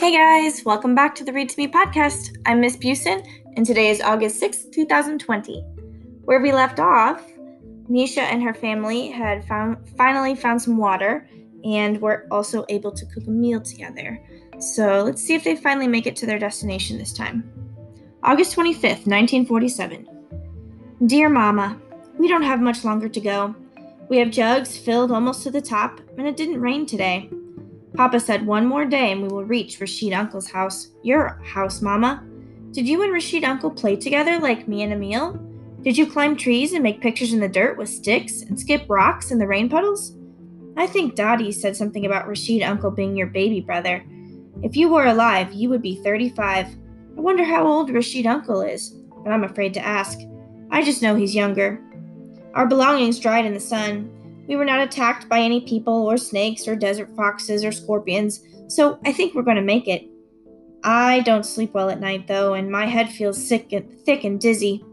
Hey guys, welcome back to the Read to Me podcast. I'm Miss Busen, and today is August 6th, 2020. Where we left off, Nisha and her family had found finally found some water and were also able to cook a meal together. So let's see if they finally make it to their destination this time. August 25th, 1947. Dear Mama, we don't have much longer to go. We have jugs filled almost to the top, and it didn't rain today. Papa said one more day and we will reach Rashid Uncle's house. Your house, Mama. Did you and Rashid Uncle play together like me and Amil? Did you climb trees and make pictures in the dirt with sticks and skip rocks in the rain puddles? I think Dadi said something about Rashid Uncle being your baby brother. If you were alive, you would be 35. I wonder how old Rashid Uncle is, but I'm afraid to ask. I just know he's younger. Our belongings dried in the sun. We were not attacked by any people or snakes or desert foxes or scorpions, so I think we're going to make it. I don't sleep well at night, though, and my head feels sick and thick and dizzy.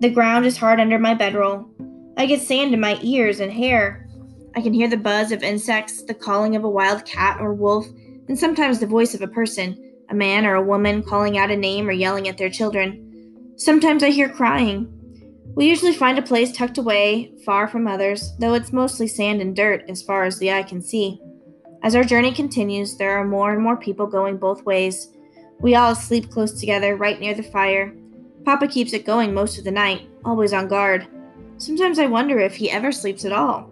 The ground is hard under my bedroll. I get sand in my ears and hair. I can hear the buzz of insects, the calling of a wild cat or wolf, and sometimes the voice of a person, a man or a woman calling out a name or yelling at their children. Sometimes I hear crying. We usually find a place tucked away, far from others, though it's mostly sand and dirt as far as the eye can see. As our journey continues, there are more and more people going both ways. We all sleep close together, right near the fire. Papa keeps it going most of the night, always on guard. Sometimes I wonder if he ever sleeps at all.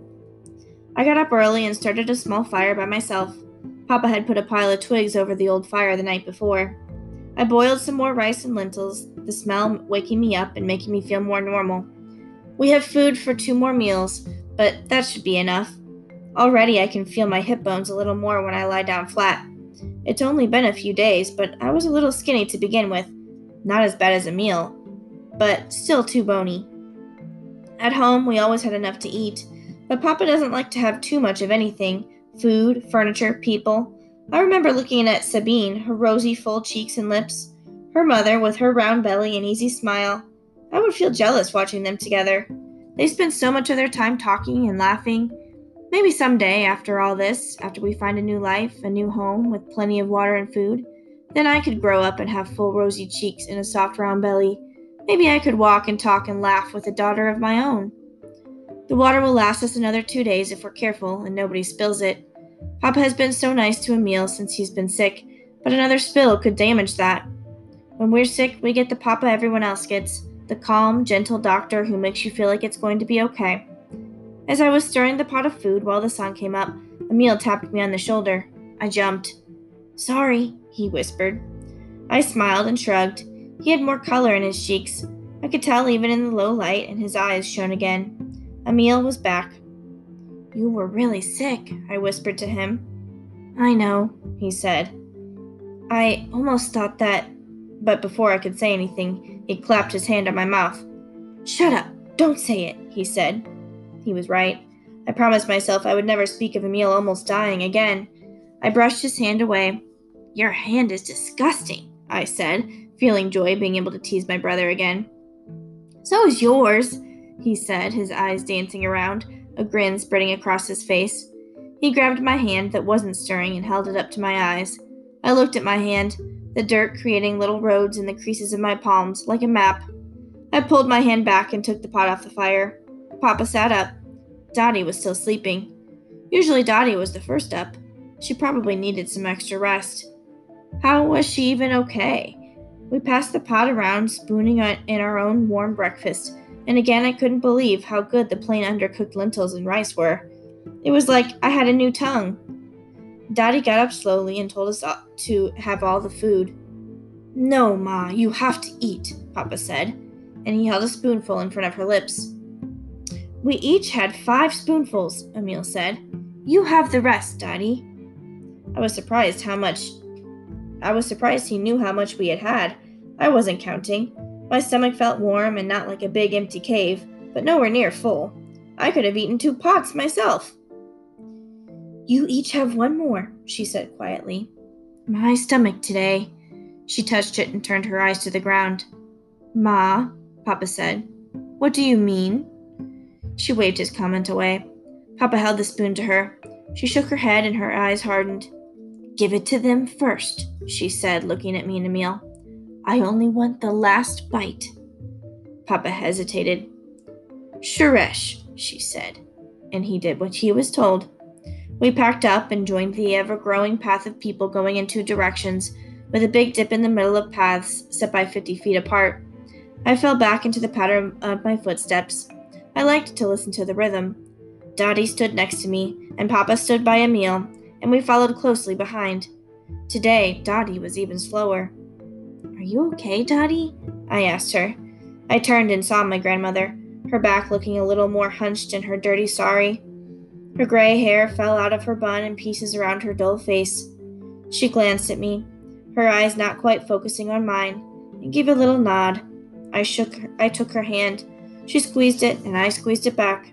I got up early and started a small fire by myself. Papa had put a pile of twigs over the old fire the night before. I boiled some more rice and lentils, the smell waking me up and making me feel more normal. We have food for two more meals, but that should be enough. Already I can feel my hip bones a little more when I lie down flat. It's only been a few days, but I was a little skinny to begin with. Not as bad as Amil, but still too bony. At home, we always had enough to eat, but Papa doesn't like to have too much of anything food, furniture, people. I remember looking at Sabeen, her rosy, full cheeks and lips, her mother with her round belly and easy smile. I would feel jealous watching them together. They spend so much of their time talking and laughing. Maybe someday, after all this, after we find a new life, a new home with plenty of water and food, then I could grow up and have full rosy cheeks and a soft round belly. Maybe I could walk and talk and laugh with a daughter of my own. The water will last us another two days if we're careful and nobody spills it. Papa has been so nice to Amil since he's been sick, but another spill could damage that. When we're sick, we get the Papa everyone else gets the calm, gentle doctor who makes you feel like it's going to be okay. As I was stirring the pot of food while the sun came up, Amil tapped me on the shoulder. I jumped. Sorry, he whispered. I smiled and shrugged. He had more color in his cheeks. I could tell even in the low light, and his eyes shone again. Amil was back. You were really sick, I whispered to him. I know, he said. I almost thought that, but before I could say anything, he clapped his hand on my mouth. Shut up! Don't say it, he said. He was right. I promised myself I would never speak of Amil almost dying again. I brushed his hand away. Your hand is disgusting, I said, feeling joy being able to tease my brother again. So is yours, he said, his eyes dancing around a grin spreading across his face. He grabbed my hand that wasn't stirring and held it up to my eyes. I looked at my hand, the dirt creating little roads in the creases of my palms, like a map. I pulled my hand back and took the pot off the fire. Papa sat up. Dadi was still sleeping. Usually Dadi was the first up. She probably needed some extra rest. How was she even okay? We passed the pot around, spooning in our own warm breakfast, and again I couldn't believe how good the plain undercooked lentils and rice were. It was like I had a new tongue. Dadi got up slowly and told us to have all the food. No, Ma, you have to eat, Papa said, and he held a spoonful in front of her lips. We each had five spoonfuls, Amil said. You have the rest, Dadi. I was surprised how much. I was surprised he knew how much we had had. I wasn't counting. My stomach felt warm and not like a big empty cave, but nowhere near full. I could have eaten two pots myself. You each have one more, she said quietly. My stomach today. She touched it and turned her eyes to the ground. Ma, Papa said. What do you mean? She waved his comment away. Papa held the spoon to her. She shook her head and her eyes hardened. Give it to them first, she said, looking at me and Amil. I only want the last bite. Papa hesitated. Suresh, she said, and he did what he was told. We packed up and joined the ever growing path of people going in two directions, with a big dip in the middle of paths set by 50 feet apart. I fell back into the pattern of my footsteps. I liked to listen to the rhythm. Dadi stood next to me, and Papa stood by Amil, and we followed closely behind. Today, Dadi was even slower. Are you okay, Dadi? I asked her. I turned and saw my grandmother, her back looking a little more hunched in her dirty sari. Her gray hair fell out of her bun in pieces around her dull face. She glanced at me, her eyes not quite focusing on mine, and gave a little nod. I shook her, I took her hand. She squeezed it, and I squeezed it back.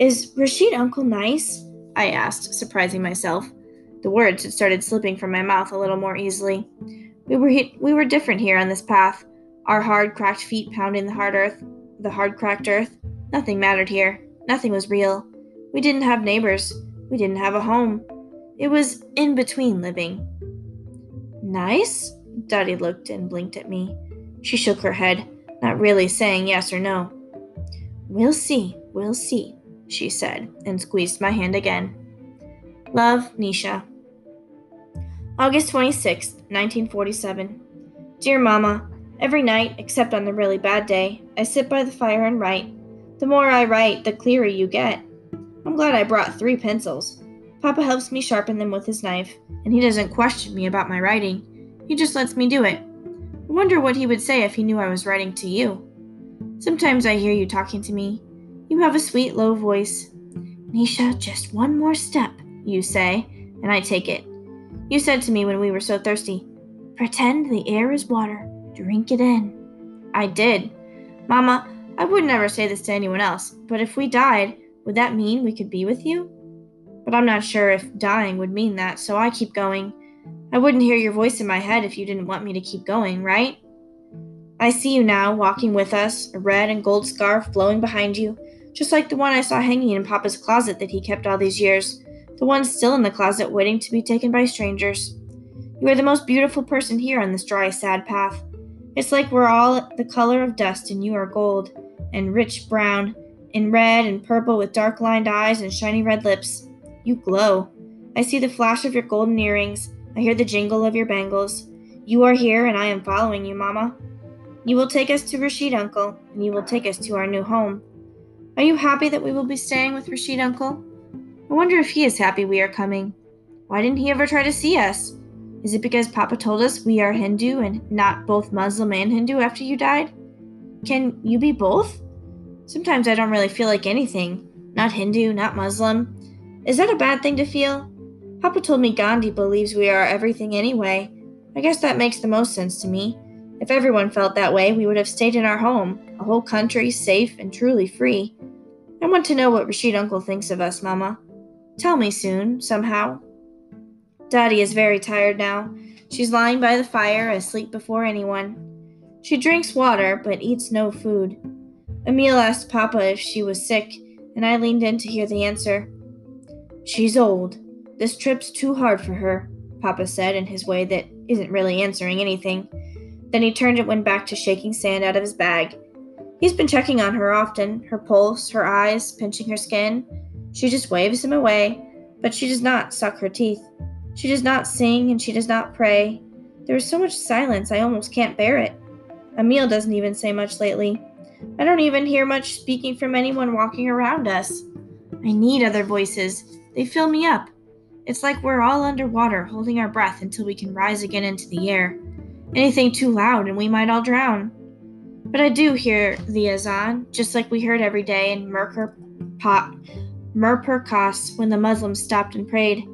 Is Rashid uncle nice? I asked, surprising myself. The words had started slipping from my mouth a little more easily. We were we were different here on this path. Our hard, cracked feet pounding the hard earth, the hard, cracked earth. Nothing mattered here. Nothing was real. We didn't have neighbors. We didn't have a home. It was in between living. Nice? Dadi looked and blinked at me. She shook her head, not really saying yes or no. We'll see, we'll see, she said, and squeezed my hand again. Love, Nisha. August 26, 1947. Dear Mama, every night, except on the really bad day, I sit by the fire and write. The more I write, the clearer you get. I'm glad I brought three pencils. Papa helps me sharpen them with his knife, and he doesn't question me about my writing. He just lets me do it. I wonder what he would say if he knew I was writing to you. Sometimes I hear you talking to me. You have a sweet, low voice. Nisha, just one more step, you say, and I take it. You said to me when we were so thirsty, Pretend the air is water, drink it in. I did. Mama, I would never say this to anyone else, but if we died, would that mean we could be with you? But I'm not sure if dying would mean that, so I keep going. I wouldn't hear your voice in my head if you didn't want me to keep going, right? I see you now, walking with us, a red and gold scarf blowing behind you, just like the one I saw hanging in Papa's closet that he kept all these years, the one still in the closet waiting to be taken by strangers. You are the most beautiful person here on this dry, sad path. It's like we're all the color of dust and you are gold, and rich brown, and red and purple with dark lined eyes and shiny red lips. You glow. I see the flash of your golden earrings. I hear the jingle of your bangles. You are here, and I am following you, Mama. You will take us to Rashid Uncle, and you will take us to our new home. Are you happy that we will be staying with Rashid Uncle? I wonder if he is happy we are coming. Why didn't he ever try to see us? Is it because Papa told us we are Hindu and not both Muslim and Hindu after you died? Can you be both? Sometimes I don't really feel like anything. Not Hindu, not Muslim. Is that a bad thing to feel? Papa told me Gandhi believes we are everything anyway. I guess that makes the most sense to me. If everyone felt that way, we would have stayed in our home, a whole country, safe and truly free. I want to know what Rashid Uncle thinks of us, Mama. Tell me soon, somehow. Dadi is very tired now. She's lying by the fire, asleep before anyone. She drinks water, but eats no food. Amil asked Papa if she was sick, and I leaned in to hear the answer. She's old. This trip's too hard for her, Papa said in his way that isn't really answering anything. Then he turned and went back to shaking sand out of his bag. He's been checking on her often, her pulse, her eyes, pinching her skin. She just waves him away, but she does not suck her teeth. She does not sing and she does not pray. There is so much silence I almost can't bear it. Amil doesn't even say much lately. I don't even hear much speaking from anyone walking around us. I need other voices. They fill me up. It's like we're all underwater, holding our breath until we can rise again into the air. Anything too loud and we might all drown. But I do hear the azan, just like we heard every day in Mirpur Khas Mirpur Khas when the Muslims stopped and prayed.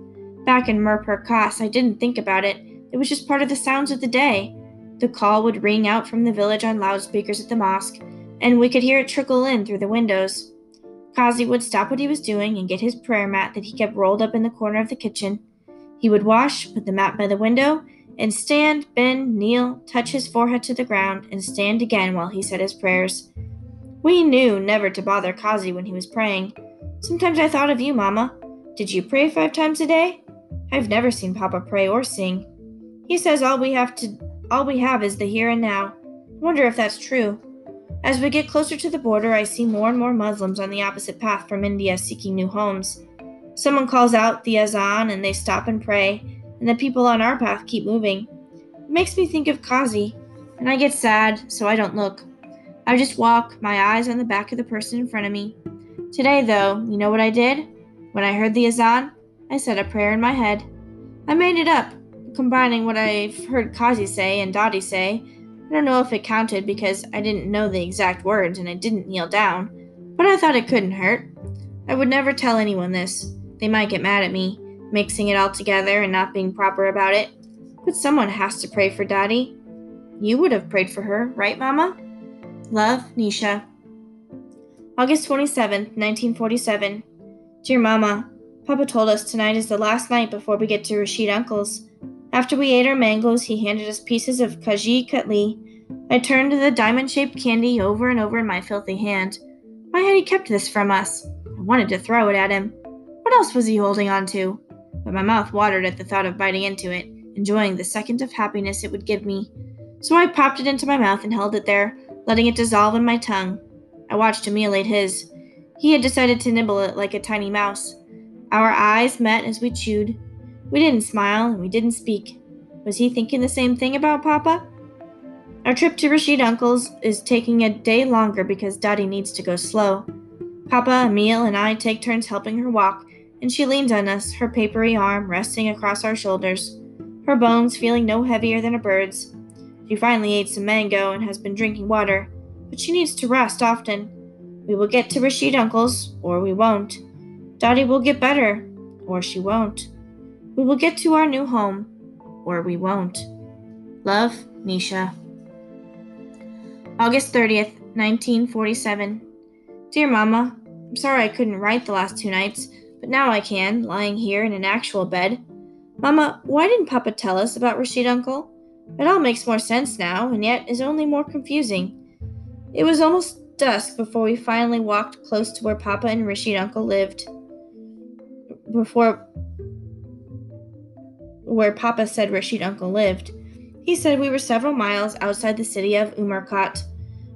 Back in Mirpur Khas, I didn't think about it. It was just part of the sounds of the day. The call would ring out from the village on loudspeakers at the mosque, and we could hear it trickle in through the windows. Kazi would stop what he was doing and get his prayer mat that he kept rolled up in the corner of the kitchen. He would wash, put the mat by the window, and stand, bend, kneel, touch his forehead to the ground, and stand again while he said his prayers. We knew never to bother Kazi when he was praying. Sometimes I thought of you, Mamma. Did you pray five times a day? I've never seen Papa pray or sing. He says all we have to all we have is the here and now. I wonder if that's true. As we get closer to the border, I see more and more Muslims on the opposite path from India seeking new homes. Someone calls out the azan and they stop and pray, and the people on our path keep moving. It makes me think of Kazi, and I get sad, so I don't look. I just walk, my eyes on the back of the person in front of me. Today, though, you know what I did? When I heard the azan, I said a prayer in my head. I made it up, combining what I've heard Kazi say and Dadi say. I don't know if it counted because I didn't know the exact words and I didn't kneel down, but I thought it couldn't hurt. I would never tell anyone this. They might get mad at me, mixing it all together and not being proper about it. But someone has to pray for Dadi. You would have prayed for her, right, Mama? Love, Nisha. August 27th, 1947. Dear Mama, Papa told us tonight is the last night before we get to Rashid Uncle's. After we ate our mangoes, he handed us pieces of Kaju Katli. I turned the diamond shaped candy over and over in my filthy hand. Why had he kept this from us? I wanted to throw it at him. What else was he holding on to? But my mouth watered at the thought of biting into it, enjoying the second of happiness it would give me. So I popped it into my mouth and held it there, letting it dissolve in my tongue. I watched Amil eat his. He had decided to nibble it like a tiny mouse. Our eyes met as we chewed. We didn't smile and we didn't speak. Was he thinking the same thing about Papa? Our trip to Rashid Uncle's is taking a day longer because Dadi needs to go slow. Papa, Amil, and I take turns helping her walk, and she leans on us, her papery arm resting across our shoulders, her bones feeling no heavier than a bird's. She finally ate some mango and has been drinking water, but she needs to rest often. We will get to Rashid Uncle's, or we won't. Dadi will get better, or she won't. We will get to our new home, or we won't. Love, Nisha. August 30th, 1947. Dear Mama, I'm sorry I couldn't write the last two nights, but now I can, lying here in an actual bed. Mama, why didn't Papa tell us about Rashid Uncle? It all makes more sense now, and yet is only more confusing. It was almost dusk before we finally walked close to where Papa and Rashid Uncle lived. Before where Papa said Rashid uncle lived. He said we were several miles outside the city of Umarkot.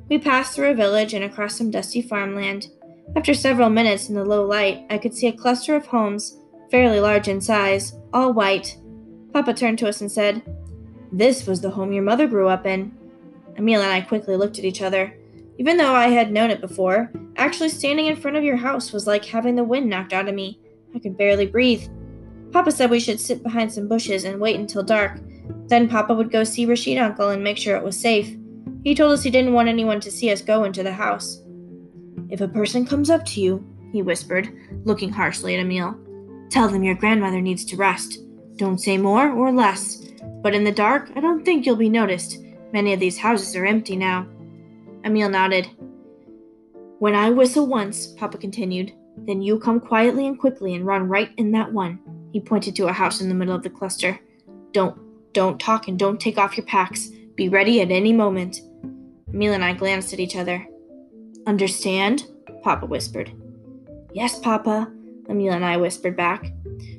We passed through a village and across some dusty farmland. After several minutes in the low light, I could see a cluster of homes, fairly large in size, all white. Papa turned to us and said, This was the home your mother grew up in. Amil and I quickly looked at each other. Even though I had known it before, actually standing in front of your house was like having the wind knocked out of me. I could barely breathe. Papa said we should sit behind some bushes and wait until dark. Then Papa would go see Rashid Uncle and make sure it was safe. He told us he didn't want anyone to see us go into the house. If a person comes up to you, he whispered, looking harshly at Amil, tell them your grandmother needs to rest. Don't say more or less. But in the dark, I don't think you'll be noticed. Many of these houses are empty now. Amil nodded. When I whistle once, Papa continued, then you come quietly and quickly and run right in that one. He pointed to a house in the middle of the cluster. Don't, don't talk and don't take off your packs. Be ready at any moment. Amil and I glanced at each other. Understand? Papa whispered. Yes, Papa, Amil and I whispered back.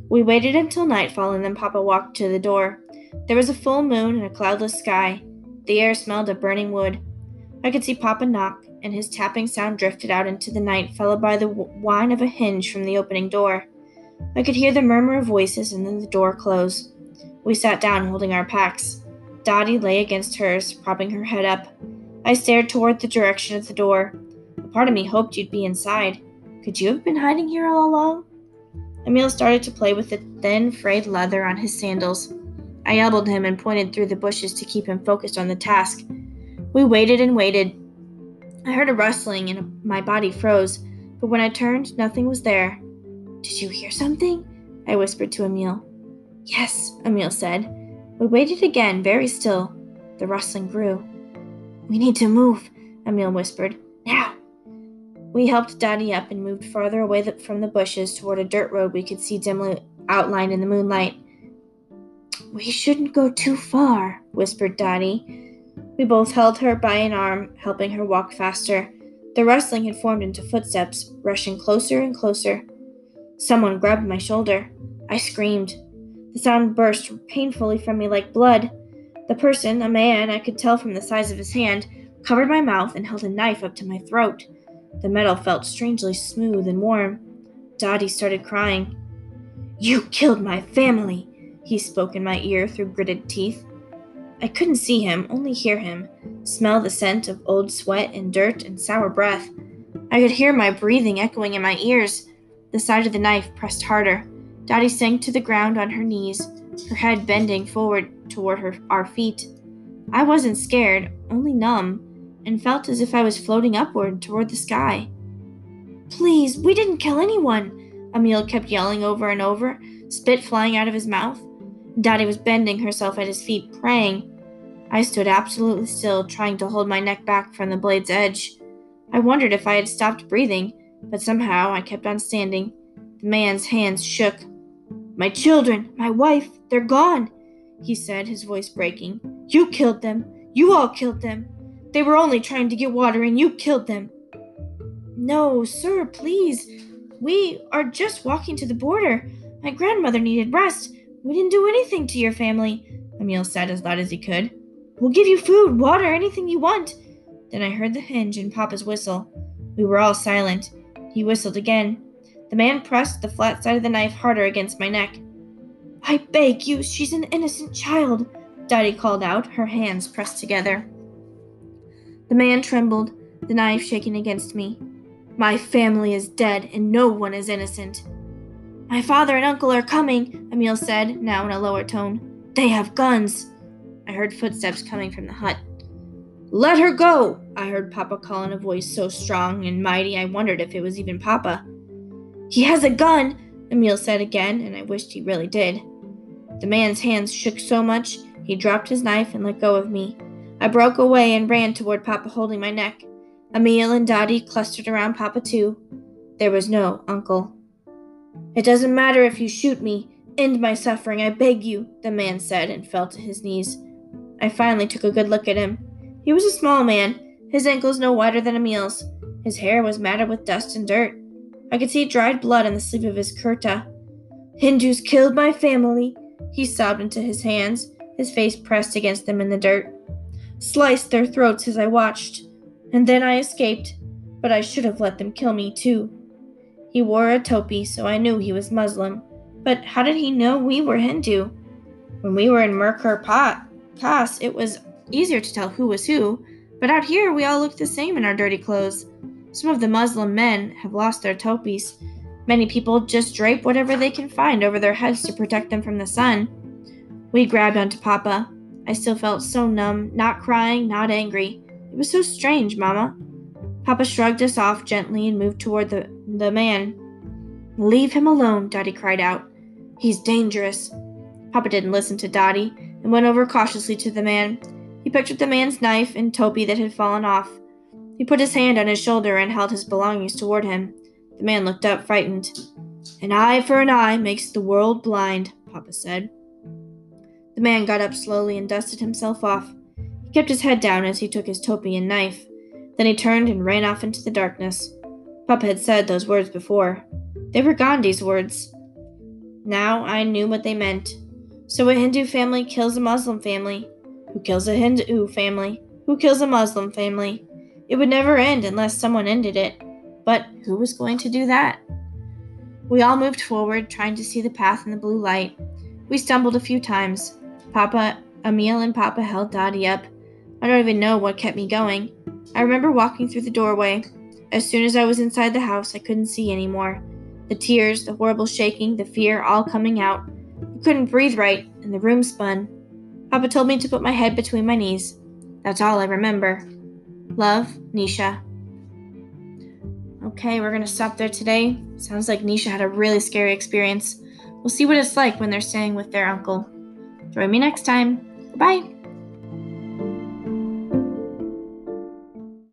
We waited until nightfall and then Papa walked to the door. There was a full moon and a cloudless sky. The air smelled of burning wood. I could see Papa knock, and his tapping sound drifted out into the night, followed by the whine of a hinge from the opening door. I could hear the murmur of voices and then the door close. We sat down holding our packs. Dadi lay against hers, propping her head up. I stared toward the direction of the door. A part of me hoped you'd be inside. Could you have been hiding here all along? Amil started to play with the thin, frayed leather on his sandals. I elbowed him and pointed through the bushes to keep him focused on the task. We waited and waited. I heard a rustling and my body froze, but when I turned, nothing was there. Did you hear something? I whispered to Amil. Yes, Amil said. We waited again, very still. The rustling grew. We need to move, Amil whispered. Now! We helped Dadi up and moved farther away from the bushes toward a dirt road we could see dimly outlined in the moonlight. We shouldn't go too far, whispered Dadi. We both held her by an arm, helping her walk faster. The rustling had formed into footsteps, rushing closer and closer. Someone grabbed my shoulder. I screamed. The sound burst painfully from me like blood. The person, a man, I could tell from the size of his hand, covered my mouth and held a knife up to my throat. The metal felt strangely smooth and warm. Dadi started crying. You killed my family, he spoke in my ear through gritted teeth. I couldn't see him, only hear him, smell the scent of old sweat and dirt and sour breath. I could hear my breathing echoing in my ears. The side of the knife pressed harder. Dadi sank to the ground on her knees, her head bending forward toward her, our feet. I wasn't scared, only numb, and felt as if I was floating upward toward the sky. Please, we didn't kill anyone, Amil kept yelling over and over, spit flying out of his mouth. Dadi was bending herself at his feet, praying. I stood absolutely still, trying to hold my neck back from the blade's edge. I wondered if I had stopped breathing, but somehow I kept on standing. The man's hands shook. My children, my wife, they're gone, he said, his voice breaking. You killed them. You all killed them. They were only trying to get water, and you killed them. No, sir, please. We are just walking to the border. My grandmother needed rest. We didn't do anything to your family, Amil said as loud as he could. We'll give you food, water, anything you want. Then I heard the hinge and Papa's whistle. We were all silent. He whistled again. The man pressed the flat side of the knife harder against my neck. I beg you, she's an innocent child, Dadi called out, her hands pressed together. The man trembled, the knife shaking against me. My family is dead, and no one is innocent. My father and uncle are coming, Amil said, now in a lower tone. They have guns. I heard footsteps coming from the hut. Let her go! I heard Papa call in a voice so strong and mighty I wondered if it was even Papa. He has a gun, Amil said again, and I wished he really did. The man's hands shook so much he dropped his knife and let go of me. I broke away and ran toward Papa holding my neck. Amil and Dadi clustered around Papa too. There was no uncle. It doesn't matter if you shoot me. End my suffering, I beg you, the man said and fell to his knees. I finally took a good look at him. He was a small man, his ankles no wider than Amil's. His hair was matted with dust and dirt. I could see dried blood on the sleeve of his kurta. Hindus killed my family, he sobbed into his hands, his face pressed against them in the dirt. Sliced their throats as I watched. And then I escaped, but I should have let them kill me too. He wore a topi, so I knew he was Muslim. But how did he know we were Hindu? When we were in Mirpur Khas, it was easier to tell who was who, but out here we all look the same in our dirty clothes. Some of the Muslim men have lost their topis. Many people just drape whatever they can find over their heads to protect them from the sun. We grabbed onto Papa. I still felt so numb, not crying, not angry. It was so strange, Mama. Papa shrugged us off gently and moved toward the, the man. Leave him alone, Dadi cried out. He's dangerous. Papa didn't listen to Dadi and went over cautiously to the man. He picked up the man's knife and topi that had fallen off. He put his hand on his shoulder and held his belongings toward him. The man looked up, frightened. An eye for an eye makes the world blind, Papa said. The man got up slowly and dusted himself off. He kept his head down as he took his topi and knife. Then he turned and ran off into the darkness. Papa had said those words before. They were Gandhi's words. Now I knew what they meant. So a Hindu family kills a Muslim family, who kills a Hindu family, who kills a Muslim family. It would never end unless someone ended it. But who was going to do that? We all moved forward, trying to see the path in the blue light. We stumbled a few times. Papa, Amil, and Papa held Dadi up. I don't even know what kept me going. I remember walking through the doorway. As soon as I was inside the house, I couldn't see anymore. The tears, the horrible shaking, the fear all coming out. Couldn't breathe right, and the room spun. Papa told me to put my head between my knees. That's all I remember. Love, Nisha. Okay, we're gonna stop there today. Sounds like Nisha had a really scary experience. We'll see what it's like when they're staying with their uncle. Join me next time. Bye.